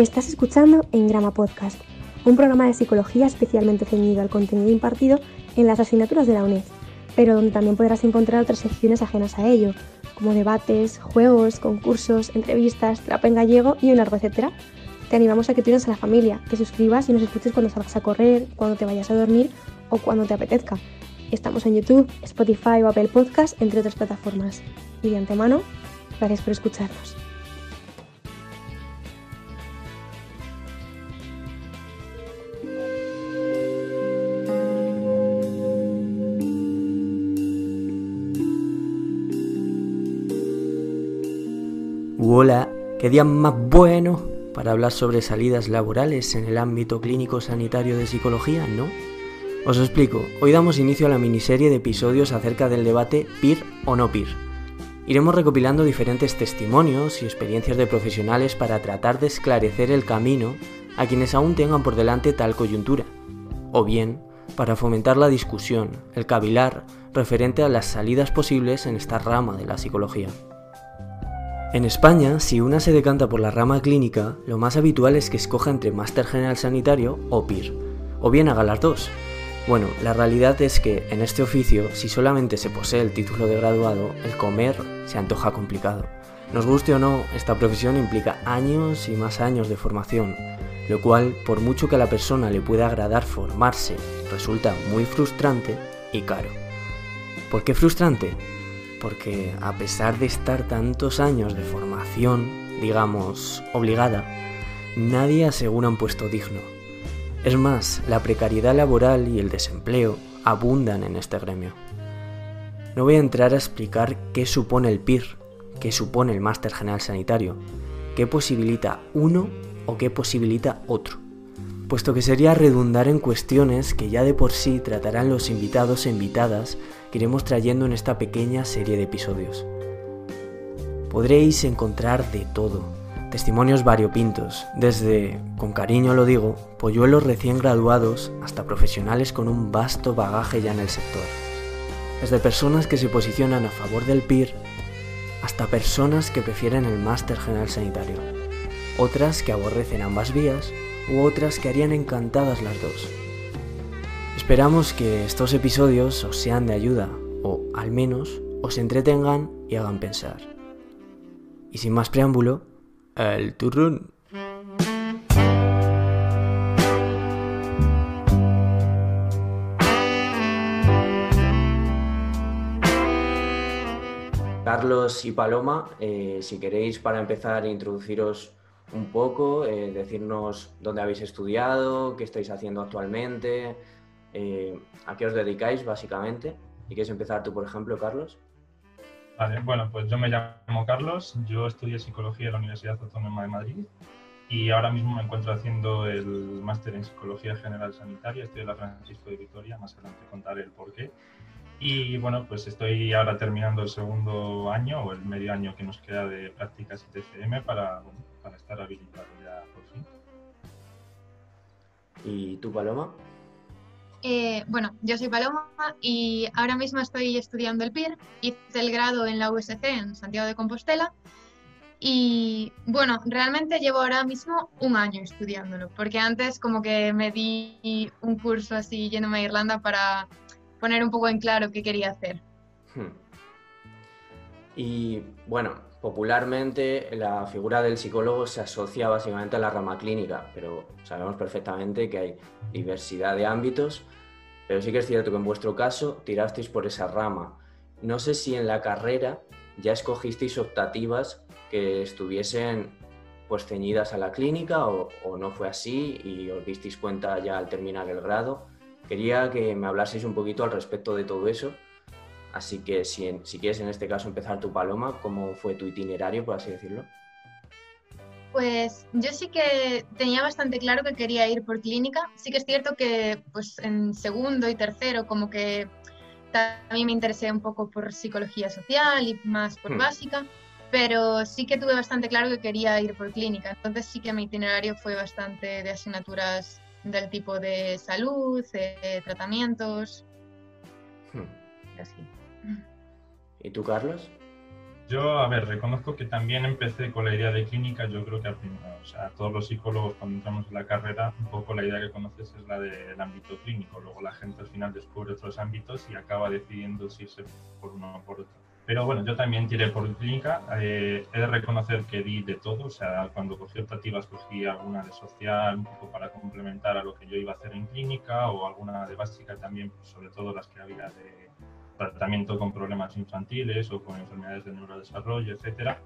Estás escuchando En Grama Podcast, un programa de psicología especialmente ceñido al contenido impartido en las asignaturas de la UNED, pero donde también podrás encontrar otras secciones ajenas a ello, como debates, juegos, concursos, entrevistas, trap en gallego y un largo etcétera. Te animamos a que te unas a la familia, que suscribas y nos escuches cuando salgas a correr, cuando te vayas a dormir o cuando te apetezca. Estamos en YouTube, Spotify o Apple Podcast, entre otras plataformas. Y de antemano, gracias por escucharnos. Hola, qué día más bueno para hablar sobre salidas laborales en el ámbito clínico sanitario de psicología, ¿no? Os explico, hoy damos inicio a la miniserie de episodios acerca del debate PIR o no PIR. Iremos recopilando diferentes testimonios y experiencias de profesionales para tratar de esclarecer el camino a quienes aún tengan por delante tal coyuntura, o bien para fomentar la discusión, el cavilar referente a las salidas posibles en esta rama de la psicología. En España, si una se decanta por la rama clínica, lo más habitual es que escoja entre Máster General Sanitario o PIR, o bien haga las dos, bueno, la realidad es que en este oficio, si solamente se posee el título de graduado, el comer se antoja complicado. Nos guste o no, esta profesión implica años y más años de formación, lo cual, por mucho que a la persona le pueda agradar formarse, resulta muy frustrante y caro. ¿Por qué frustrante? Porque a pesar de estar tantos años de formación, digamos, obligada, nadie asegura un puesto digno es más, la precariedad laboral y el desempleo abundan en este gremio. No voy a entrar a explicar qué supone el PIR, qué supone el Máster General Sanitario, qué posibilita uno o qué posibilita otro, puesto que sería redundar en cuestiones que ya de por sí tratarán los invitados e invitadas que iremos trayendo en esta pequeña serie de episodios. Podréis encontrar de todo, Testimonios variopintos, desde, con cariño lo digo, polluelos recién graduados hasta profesionales con un vasto bagaje ya en el sector. Desde personas que se posicionan a favor del PIR hasta personas que prefieren el máster general sanitario. Otras que aborrecen ambas vías u otras que harían encantadas las dos. Esperamos que estos episodios os sean de ayuda o al menos os entretengan y hagan pensar. Y sin más preámbulo, el turrón. Carlos y Paloma, eh, si queréis para empezar introduciros un poco, eh, decirnos dónde habéis estudiado, qué estáis haciendo actualmente, eh, a qué os dedicáis básicamente. ¿Y quieres empezar tú, por ejemplo, Carlos? Vale, bueno, pues yo me llamo Carlos, yo estudié psicología en la Universidad Autónoma de Madrid y ahora mismo me encuentro haciendo el máster en psicología general sanitaria, estoy en la Francisco de Vitoria, más adelante contaré el porqué. Y bueno, pues estoy ahora terminando el segundo año o el medio año que nos queda de prácticas y TCM para, para estar habilitado ya por fin. ¿Y tú, Paloma? Eh, bueno, yo soy Paloma y ahora mismo estoy estudiando el PIR. Hice el grado en la USC en Santiago de Compostela. Y bueno, realmente llevo ahora mismo un año estudiándolo, porque antes como que me di un curso así yéndome a Irlanda para poner un poco en claro qué quería hacer. Hmm. Y bueno, popularmente la figura del psicólogo se asocia básicamente a la rama clínica, pero sabemos perfectamente que hay diversidad de ámbitos, pero sí que es cierto que en vuestro caso tirasteis por esa rama. No sé si en la carrera ya escogisteis optativas que estuviesen pues ceñidas a la clínica o, no fue así y os disteis cuenta ya al terminar el grado. Quería que me hablaseis un poquito al respecto de todo eso Así que si, si quieres en este caso empezar tu paloma, ¿cómo fue tu itinerario, por así decirlo? Pues yo sí que tenía bastante claro que quería ir por clínica. Sí que es cierto que pues en segundo y tercero como que también me interesé un poco por psicología social y más por hmm. básica, pero sí que tuve bastante claro que quería ir por clínica. Entonces sí que mi itinerario fue bastante de asignaturas del tipo de salud, de tratamientos. Hmm. Así. ¿Y tú, Carlos? Yo, a ver, reconozco que también empecé con la idea de clínica. Yo creo que final, o sea, todos los psicólogos cuando entramos en la carrera, un poco la idea que conoces es la del ámbito clínico. Luego la gente al final descubre otros ámbitos y acaba decidiendo si irse por uno o por otro. Pero bueno, yo también tiré por clínica. Eh, he de reconocer que di de todo. O sea, cuando cogí optativas cogí alguna de social, un poco para complementar a lo que yo iba a hacer en clínica o alguna de básica también, pues, sobre todo las que había de tratamiento con problemas infantiles o con enfermedades de neurodesarrollo, etcétera.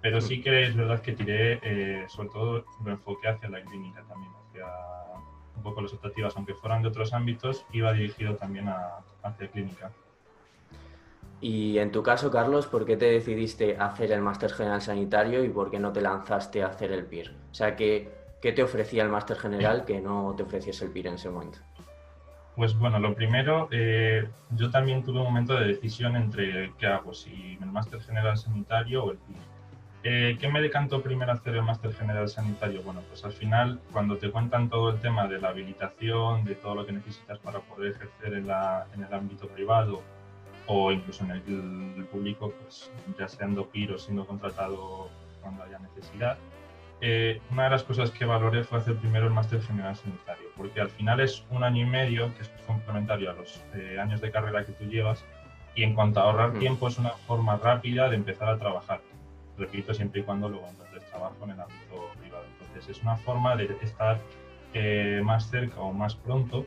Pero sí que es verdad que tiré, eh, sobre todo, lo enfoqué hacia la clínica también, hacia un poco las optativas, aunque fueran de otros ámbitos, iba dirigido también a, hacia clínica. Y en tu caso, Carlos, ¿por qué te decidiste hacer el máster general sanitario y por qué no te lanzaste a hacer el PIR? O sea, ¿qué, qué te ofrecía el máster general que no te ofreciese el PIR en ese momento? Pues bueno, lo primero, eh, yo también tuve un momento de decisión entre qué hago, si el máster general sanitario o el PIR. Eh, ¿Qué me decantó primero hacer el máster general sanitario? Bueno, pues al final, cuando te cuentan todo el tema de la habilitación, de todo lo que necesitas para poder ejercer en, en el ámbito privado o incluso en el, público, pues ya siendo PIR o siendo contratado cuando haya necesidad, eh, una de las cosas que valoré fue hacer primero el máster general sanitario, porque al final es un año y medio que es complementario a los eh, años de carrera que tú llevas y en cuanto a ahorrar tiempo es una forma rápida de empezar a trabajar. Repito, siempre y cuando luego entonces trabajo en el ámbito privado. Entonces es una forma de estar eh, más cerca o más pronto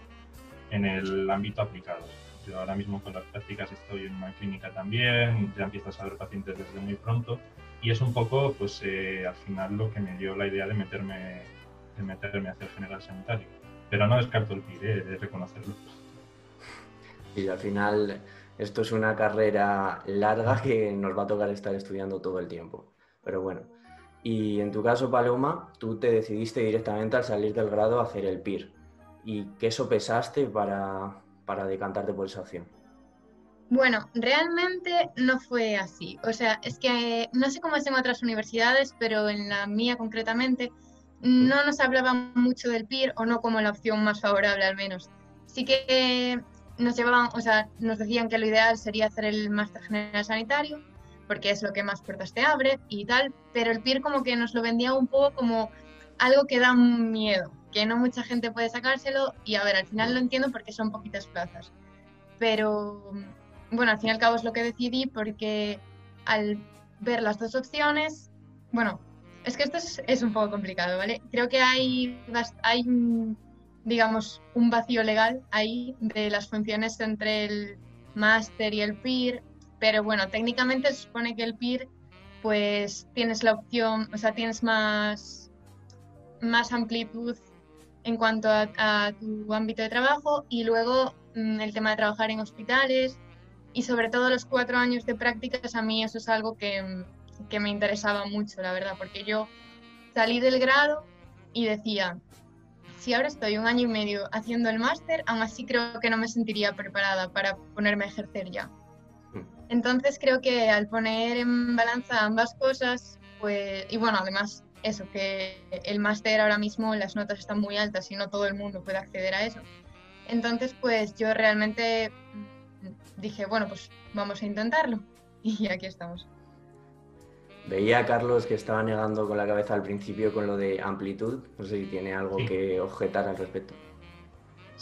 en el ámbito aplicado. Yo ahora mismo con las prácticas estoy en una clínica también, ya empiezas a ver pacientes desde muy pronto y es un poco, pues eh, al final lo que me dio la idea de meterme, de meterme hacia el general sanitario. Pero no descarto el PIRE, de reconocerlo. Y al final esto es una carrera larga que nos va a tocar estar estudiando todo el tiempo. Pero bueno, y en tu caso, Paloma, tú te decidiste directamente al salir del grado a hacer el PIR. ¿Y qué sopesaste para, para decantarte por esa opción? Bueno, realmente no fue así. O sea, es que no sé cómo es en otras universidades, pero en la mía concretamente no nos hablaba mucho del PIR o no como la opción más favorable al menos. Sí que nos llevaban, o sea, nos decían que lo ideal sería hacer el máster general sanitario, porque es lo que más puertas te abre y tal, pero el PIR como que nos lo vendía un poco como algo que da miedo, que no mucha gente puede sacárselo y a ver, al final lo entiendo porque son poquitas plazas. Pero bueno, al fin y al cabo es lo que decidí porque al ver las dos opciones, bueno, es que esto es, un poco complicado, ¿vale? Creo que hay, hay, digamos, un vacío legal ahí de las funciones entre el máster y el PIR, pero bueno, técnicamente se supone que el PIR, pues tienes la opción, o sea, tienes más, más amplitud en cuanto a, tu ámbito de trabajo y luego mm, el tema de trabajar en hospitales y sobre todo los cuatro años de prácticas, a mí eso es algo que, que me interesaba mucho, la verdad, porque yo salí del grado y decía, si ahora estoy un año y medio haciendo el máster, aún así creo que no me sentiría preparada para ponerme a ejercer ya. Hmm. Entonces creo que al poner en balanza ambas cosas, pues, y bueno, además eso, que el máster ahora mismo las notas están muy altas y no todo el mundo puede acceder a eso. Entonces, pues yo realmente dije, bueno, pues vamos a intentarlo. Y aquí estamos. Veía a Carlos que estaba negando con la cabeza al principio con lo de amplitud. No sé si tiene algo que objetar al respecto.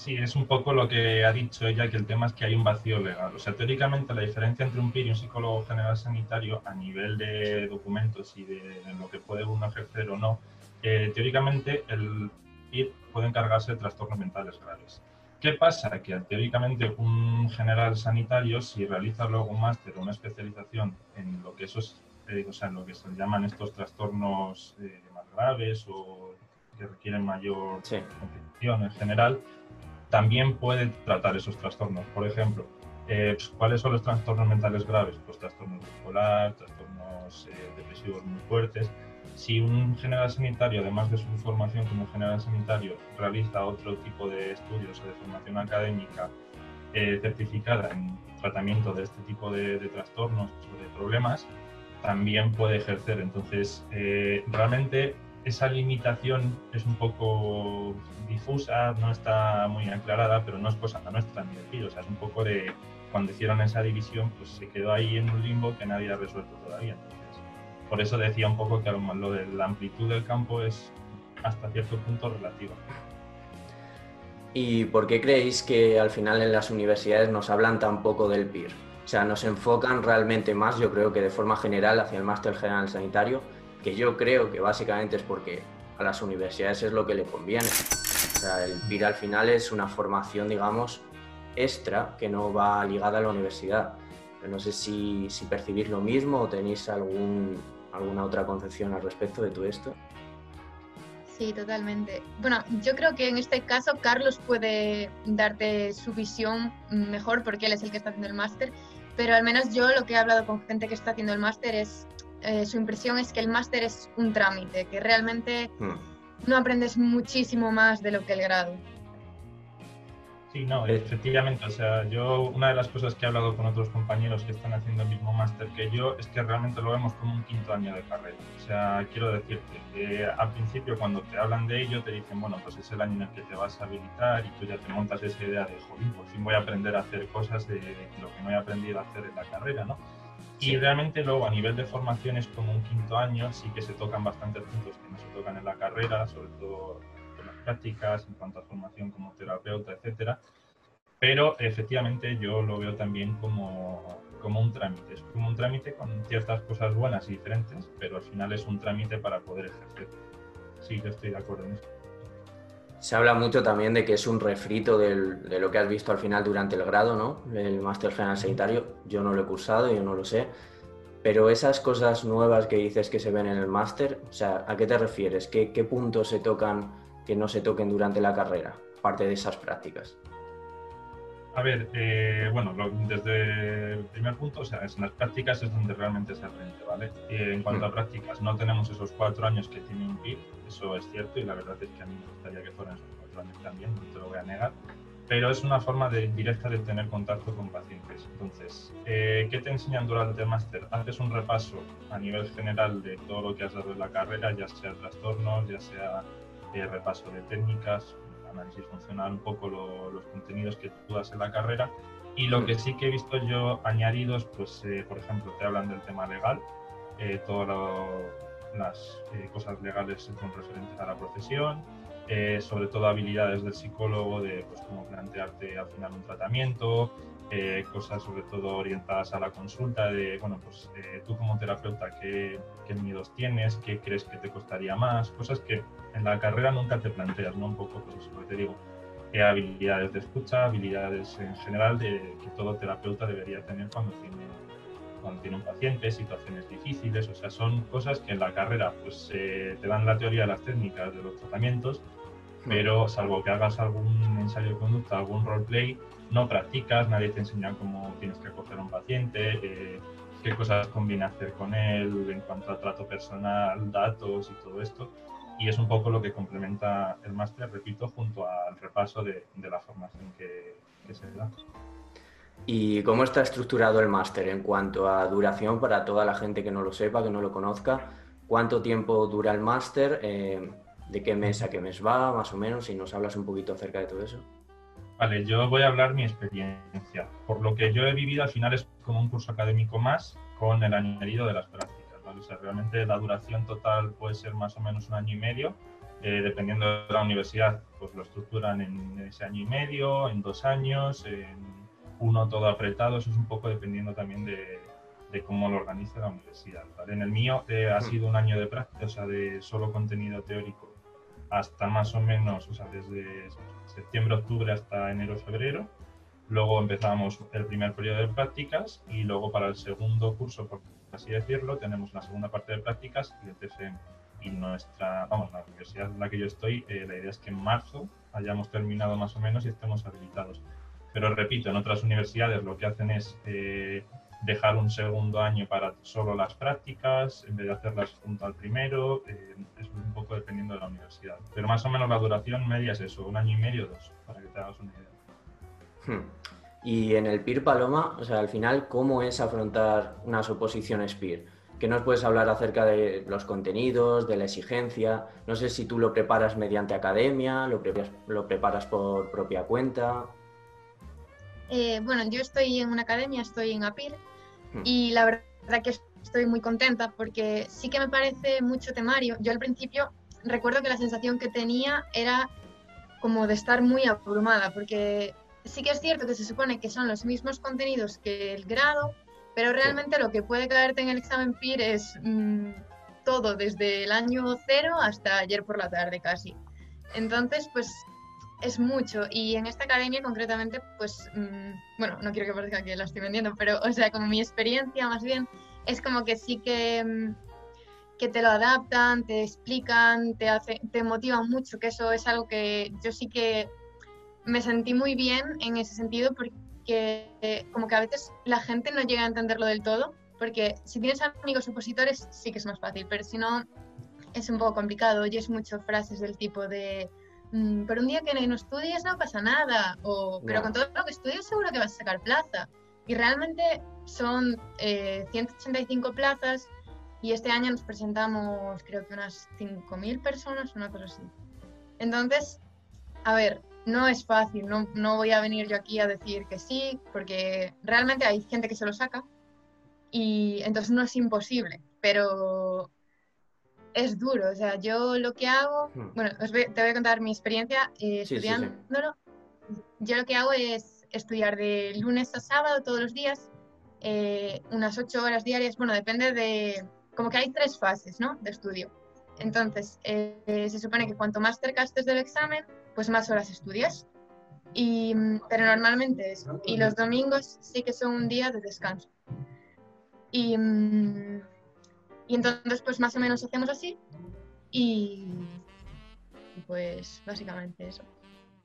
Sí, es un poco lo que ha dicho ella, que el tema es que hay un vacío legal. O sea, teóricamente la diferencia entre un PIR y un psicólogo general sanitario a nivel de documentos y de lo que puede uno ejercer o no, eh, teóricamente el PIR puede encargarse de trastornos mentales graves. ¿Qué pasa? Que teóricamente un general sanitario, si realiza luego un máster o una especialización en lo que esos, eh, o sea, en lo que se llaman estos trastornos eh, más graves o que requieren mayor atención en general, también puede tratar esos trastornos. Por ejemplo, eh, pues, ¿cuáles son los trastornos mentales graves? Pues trastornos bipolar, trastornos depresivos muy fuertes si un general sanitario, además de su formación como general sanitario, realiza otro tipo de estudios o de formación académica eh, certificada en tratamiento de este tipo de, trastornos o de problemas, también puede ejercer. Entonces, eh, realmente esa limitación es un poco difusa, no está muy aclarada, pero no es cosa nuestra ni de o sea, es un poco de cuando hicieron esa división, pues se quedó ahí en un limbo que nadie ha resuelto todavía. Entonces, por eso decía un poco que lo de la amplitud del campo es hasta cierto punto relativa. ¿Y por qué creéis que al final en las universidades nos hablan tan poco del PIR? O sea, nos enfocan realmente más, yo creo que de forma general, hacia el máster general sanitario, que yo creo que básicamente es porque a las universidades es lo que le conviene. O sea, el PIR al final es una formación, digamos, extra que no va ligada a la universidad. no sé si, si percibís lo mismo o tenéis algún, alguna otra concepción al respecto de todo esto. Sí, totalmente. Bueno, yo creo que en este caso Carlos puede darte su visión mejor porque él es el que está haciendo el máster, pero al menos yo lo que he hablado con gente que está haciendo el máster es, eh, su impresión es que el máster es un trámite, que realmente hmm. no aprendes muchísimo más de lo que el grado. Sí, no, efectivamente. O sea, yo una de las cosas que he hablado con otros compañeros que están haciendo el mismo máster que yo es que realmente lo vemos como un quinto año de carrera. O sea, quiero decirte que al principio cuando te hablan de ello te dicen, bueno, pues es el año en el que te vas a habilitar y tú ya te montas esa idea de, joder, por fin voy a aprender a hacer cosas de lo que no he aprendido a hacer en la carrera, ¿no? Y realmente luego a nivel de formación es como un quinto año, sí que se tocan bastantes puntos que no se tocan en la carrera, sobre todo prácticas, en cuanto a formación como terapeuta, etcétera. Pero efectivamente yo lo veo también como, como un trámite. Es como un trámite con ciertas cosas buenas y diferentes, pero al final es un trámite para poder ejercer. Sí, yo estoy de acuerdo en eso. Se habla mucho también de que es un refrito del, de lo que has visto al final durante el grado, ¿no? El máster general sanitario. Yo no lo he cursado, yo no lo sé. Pero esas cosas nuevas que dices que se ven en el máster, o sea, ¿a qué te refieres? ¿Qué, qué puntos se tocan que no se toquen durante la carrera, parte de esas prácticas? A ver, eh, bueno, desde el primer punto, o sea, en las prácticas es donde realmente se aprende, ¿vale? en cuanto a mm. prácticas, no tenemos esos cuatro años que tiene un PIB, eso es cierto, y la verdad es que a mí me gustaría que fueran esos cuatro años también, no te lo voy a negar, pero es una forma de, directa de tener contacto con pacientes. Entonces, eh, ¿qué te enseñan durante el máster? Haces un repaso a nivel general de todo lo que has dado en la carrera, ya sea trastornos, ya sea repaso de técnicas, análisis funcional, un poco los contenidos que tú das en la carrera. Y lo que sí que he visto yo añadidos, pues eh, por ejemplo, te hablan del tema legal, eh, todas las eh, cosas legales son referentes a la profesión, sobre todo habilidades del psicólogo de pues, cómo plantearte al final un tratamiento, eh, cosas sobre todo orientadas a la consulta de, bueno, pues eh, tú como terapeuta, ¿qué, ¿qué, miedos tienes? ¿Qué crees que te costaría más? Cosas que en la carrera nunca te planteas, ¿no? Un poco, pues eso te digo, eh, habilidades de escucha, habilidades en general de que todo terapeuta debería tener cuando tiene, cuando tiene un paciente, situaciones difíciles, o sea, son cosas que en la carrera pues te dan la teoría de las técnicas de los tratamientos, pero salvo que hagas algún ensayo de conducta, algún roleplay, no practicas, nadie te enseña cómo tienes que acoger a un paciente, eh, qué cosas conviene hacer con él en cuanto a trato personal, datos y todo esto. Y es un poco lo que complementa el máster, repito, junto al repaso de, la formación que, se da. ¿Y cómo está estructurado el máster en cuanto a duración para toda la gente que no lo sepa, que no lo conozca? ¿Cuánto tiempo dura el máster? Eh, ¿De qué mes a qué mes va, más o menos? Si nos hablas un poquito acerca de todo eso. Vale, yo voy a hablar mi experiencia. Por lo que yo he vivido, al final es como un curso académico más con el añadido de las prácticas. ¿vale? O sea, realmente la duración total puede ser más o menos un año y medio. Eh, dependiendo de la universidad, pues lo estructuran en ese año y medio, en dos años, en uno todo apretado. Eso es un poco dependiendo también de, de cómo lo organiza la universidad. ¿vale? En el mío eh, ha sido un año de práctica, o sea, de solo contenido teórico hasta más o menos, o sea, desde septiembre, octubre hasta enero, febrero. Luego empezamos el primer periodo de prácticas y luego para el segundo curso, por así decirlo, tenemos la segunda parte de prácticas y el TFM. Y nuestra, vamos, la universidad en la que yo estoy, eh, la idea es que en marzo hayamos terminado más o menos y estemos habilitados. Pero repito, en otras universidades lo que hacen es eh, dejar un segundo año para solo las prácticas, en vez de hacerlas junto al primero, eh, es un poco dependiendo de la universidad. Pero más o menos la duración media es eso, un año y medio, dos, para que te hagas una idea. Hmm. Y en el PIR Paloma, o sea, al final, ¿cómo es afrontar unas oposiciones PIR? ¿Qué nos puedes hablar acerca de los contenidos, de la exigencia? No sé si tú lo preparas mediante academia, lo preparas, lo preparas por propia cuenta. Eh, bueno, yo estoy en una academia, estoy en APIR. Y la verdad que estoy muy contenta porque sí que me parece mucho temario. Yo al principio recuerdo que la sensación que tenía era como de estar muy abrumada porque sí que es cierto que se supone que son los mismos contenidos que el grado, pero realmente lo que puede caerte en el examen PIR es mm, todo, desde el año cero hasta ayer por la tarde casi. Entonces, pues es mucho. Y en esta academia concretamente, pues, mm, bueno, no quiero que parezca que la estoy vendiendo, pero, o sea, como mi experiencia más bien, es como que sí que, mm, que te lo adaptan, te explican, te, hace, te motivan mucho, que eso es algo que yo sí que me sentí muy bien en ese sentido porque eh, como que a veces la gente no llega a entenderlo del todo, porque si tienes amigos opositores sí que es más fácil, pero si no es un poco complicado, oyes muchas frases del tipo de mm, pero un día que no estudies no pasa nada, o pero Ya. con todo lo que estudias seguro que vas a sacar plaza. Y realmente son eh, 185 plazas y este año nos presentamos creo que unas 5.000 personas, una cosa así. Entonces, a ver, no es fácil, no, no voy a venir yo aquí a decir que sí, porque realmente hay gente que se lo saca y entonces no es imposible, pero es duro. O sea, yo lo que hago, Hmm. bueno, os voy- te voy a contar mi experiencia eh, Sí, sí, sí. estudiándolo. Yo lo que hago es estudiar de lunes a sábado todos los días, eh, unas ocho horas diarias. Bueno, depende de, como que hay tres fases, ¿no? De estudio. Entonces, eh, se supone que cuanto más cerca estés del examen, pues más horas estudias. Y, pero normalmente eso. Y los domingos sí que son un día de descanso. Y, mm, y entonces, pues más o menos hacemos así. Y, y pues básicamente eso.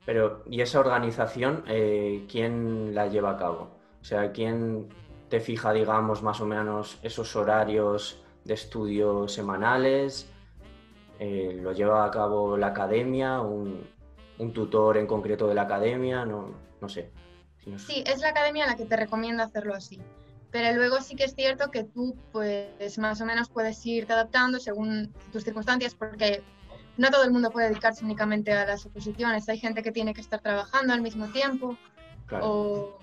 Pero, ¿y esa organización, eh, quién la lleva a cabo? O sea, ¿quién te fija, digamos, más o menos esos horarios de estudio semanales? Eh, ¿Lo lleva a cabo la academia? ¿Un, un tutor en concreto de la academia? No, no sé. Sí, es la academia la que te recomienda hacerlo así. Pero luego sí que es cierto que tú, pues más o menos puedes irte adaptando según tus circunstancias, porque no todo el mundo puede dedicarse únicamente a las oposiciones. Hay gente que tiene que estar trabajando al mismo tiempo, Claro. o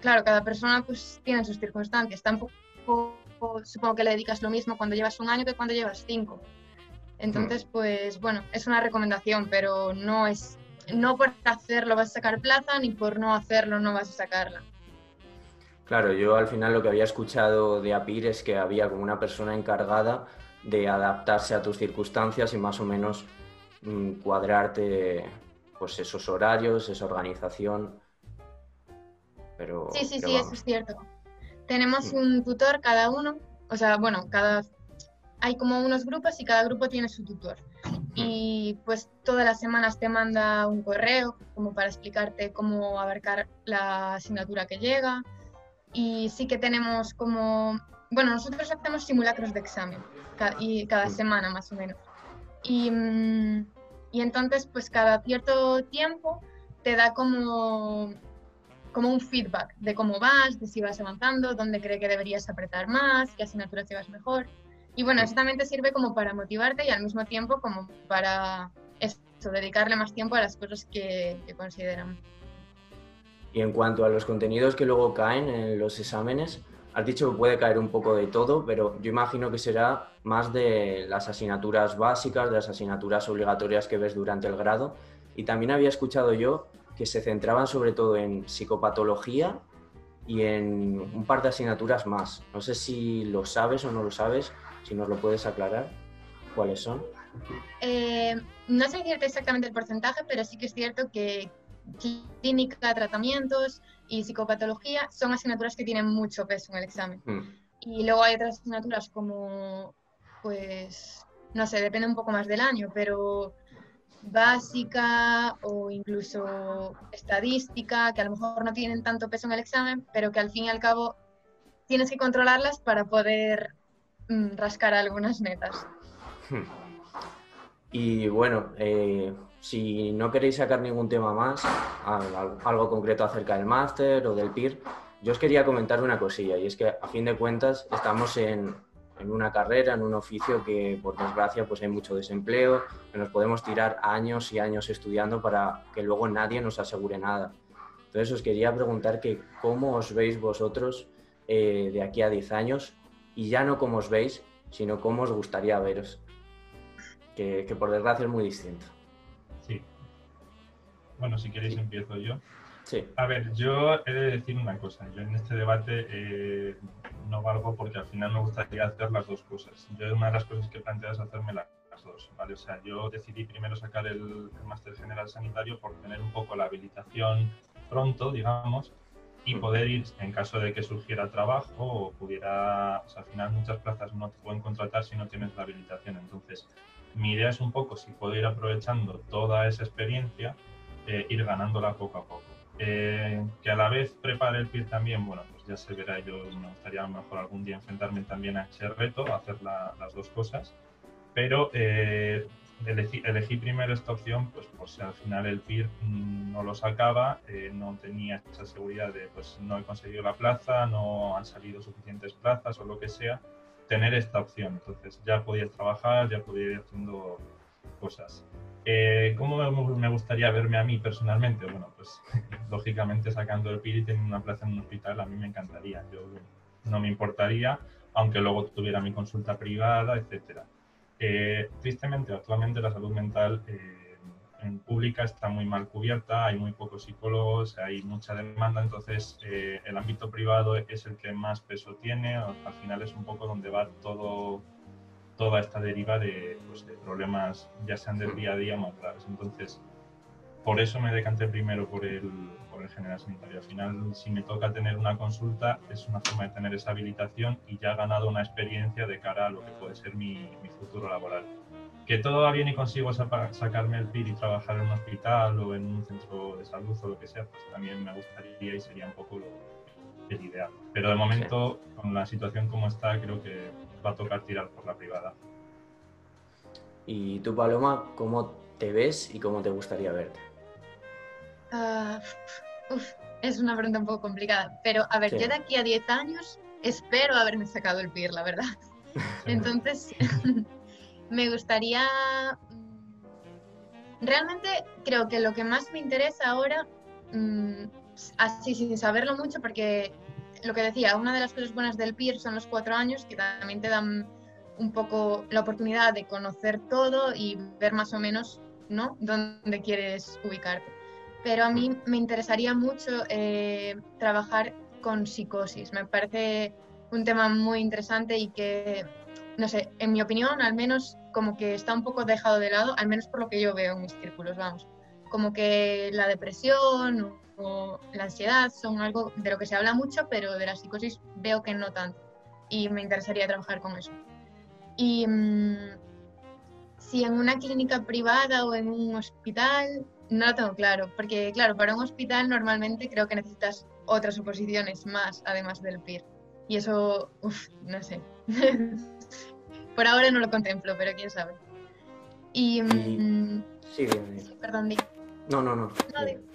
claro, cada persona pues tiene sus circunstancias. Tampoco supongo que le dedicas lo mismo cuando llevas un año que cuando llevas cinco. Entonces, pues bueno, es una recomendación, pero no es, no por hacerlo vas a sacar plaza, ni por no hacerlo no vas a sacarla. Claro, yo al final lo que había escuchado de APIR es que había como una persona encargada de adaptarse a tus circunstancias y más o menos mm, cuadrarte pues esos horarios, esa organización. Pero, Sí, sí, pero sí, eso es cierto. Tenemos Mm. un tutor cada uno, o sea, bueno, cada hay como unos grupos y cada grupo tiene su tutor. Y pues todas las semanas te manda un correo como para explicarte cómo abarcar la asignatura que llega. Y sí que tenemos como, bueno, nosotros hacemos simulacros de examen ca- y cada Mm. semana más o menos. Y, mm, y entonces pues cada cierto tiempo te da como como un feedback de cómo vas, de si vas avanzando, dónde cree que deberías apretar más, qué asignaturas llevas mejor. Y bueno, eso también te sirve como para motivarte y al mismo tiempo como para eso, dedicarle más tiempo a las cosas que, que consideran. Y en cuanto a los contenidos que luego caen en los exámenes, has dicho que puede caer un poco de todo, pero yo imagino que será más de las asignaturas básicas, de las asignaturas obligatorias que ves durante el grado. Y también había escuchado yo que se centraban sobre todo en psicopatología y en un par de asignaturas más. No sé si lo sabes o no lo sabes, si nos lo puedes aclarar, cuáles son. Eh, no sé decirte exactamente el porcentaje, pero sí que es cierto que clínica, tratamientos y psicopatología son asignaturas que tienen mucho peso en el examen. Mm, Y luego hay otras asignaturas como, pues, no sé, depende un poco más del año, pero básica o incluso estadística, que a lo mejor no tienen tanto peso en el examen, pero que al fin y al cabo tienes que controlarlas para poder mm, rascar algunas metas. Hmm. Y bueno, eh, si no queréis sacar ningún tema más, al- al- algo concreto acerca del máster o del PIR, yo os quería comentar una cosilla, y es que a fin de cuentas estamos en, en una carrera, en un oficio que por desgracia pues hay mucho desempleo, que nos podemos tirar años y años estudiando para que luego nadie nos asegure nada. Entonces os quería preguntar que cómo os veis vosotros eh, de aquí a 10 años y ya no cómo os veis, sino cómo os gustaría veros, que por desgracia es muy distinto. Sí. Bueno, si queréis empiezo yo. Sí. A ver, yo he de decir una cosa. Yo en este debate eh, no valgo porque al final me gustaría hacer las dos cosas. Yo una de las cosas que he planteado es hacerme las dos, ¿vale? O sea, yo decidí primero sacar el, el máster general sanitario por tener un poco la habilitación pronto, digamos, y poder ir en caso de que surgiera trabajo o pudiera, o sea, al final muchas plazas no te pueden contratar si no tienes la habilitación. Entonces, mi idea es un poco si puedo ir aprovechando toda esa experiencia, eh, ir ganándola poco a poco. Eh, que a la vez prepare el PIR también, bueno, pues ya se verá, yo me gustaría mejor algún día enfrentarme también a ese reto, hacer la, las dos cosas, pero eh, elegí, elegí, primero esta opción, pues por si al final el PIR no lo sacaba, eh, no tenía esa seguridad de, pues no he conseguido la plaza, no han salido suficientes plazas o lo que sea, tener esta opción. Entonces ya podía trabajar, ya podía ir haciendo cosas. Eh, ¿Cómo me gustaría verme a mí personalmente? Bueno, pues lógicamente sacando el PIR y teniendo una plaza en un hospital a mí me encantaría. Yo no me importaría, aunque luego tuviera mi consulta privada, etcétera. Eh, tristemente, actualmente la salud mental eh, en pública está muy mal cubierta, hay muy pocos psicólogos, hay mucha demanda, entonces eh, el ámbito privado es el que más peso tiene, al final es un poco donde va todo, toda esta deriva de, pues, de problemas, ya sean del día a día más graves. Entonces, por eso me decanté primero por el, por el general sanitario. Al final, si me toca tener una consulta, es una forma de tener esa habilitación y ya he ganado una experiencia de cara a lo que puede ser mi, mi futuro laboral. Que bien y consigo sacarme el PIR y trabajar en un hospital o en un centro de salud o lo que sea, pues también me gustaría y sería un poco lo, el ideal. Pero de momento, sí. con la situación como está, creo que va a tocar tirar por la privada. ¿Y tú, Paloma, cómo te ves y cómo te gustaría verte? Uh, uf, es una pregunta un poco complicada, pero a ver, sí. yo de aquí a 10 años espero haberme sacado el PIR, la verdad. Entonces, me gustaría... Realmente creo que lo que más me interesa ahora, mmm, así sin saberlo mucho, porque lo que decía, una de las cosas buenas del PIR son los cuatro años que también te dan un poco la oportunidad de conocer todo y ver más o menos ¿no? dónde quieres ubicarte pero a mí me interesaría mucho eh, trabajar con psicosis. Me parece un tema muy interesante y que, no sé, en mi opinión, al menos como que está un poco dejado de lado, al menos por lo que yo veo en mis círculos, vamos. Como que la depresión o, la ansiedad son algo de lo que se habla mucho, pero de la psicosis veo que no tanto. Y me interesaría trabajar con eso. Y mmm, si en una clínica privada o en un hospital, no lo tengo claro, porque claro, para un hospital normalmente creo que necesitas otras oposiciones más, además del PIR. Y eso, uff, no sé. Por ahora no lo contemplo, pero quién sabe. Y... Mmm, sí, bien, sí, perdón, di. No, no, no. No.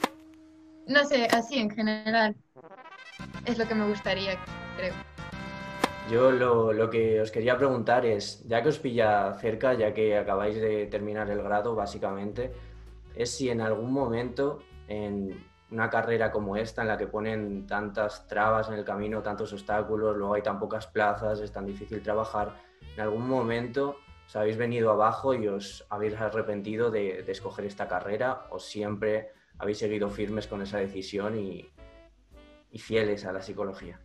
No sé, así en general. Es lo que me gustaría, creo. Yo lo, lo, que os quería preguntar es, ya que os pilla cerca, ya que acabáis de terminar el grado, básicamente, es si en algún momento en una carrera como esta, en la que ponen tantas trabas en el camino, tantos obstáculos, luego hay tan pocas plazas, es tan difícil trabajar, en algún momento os habéis venido abajo y os habéis arrepentido de, de escoger esta carrera o siempre habéis seguido firmes con esa decisión y, y fieles a la psicología.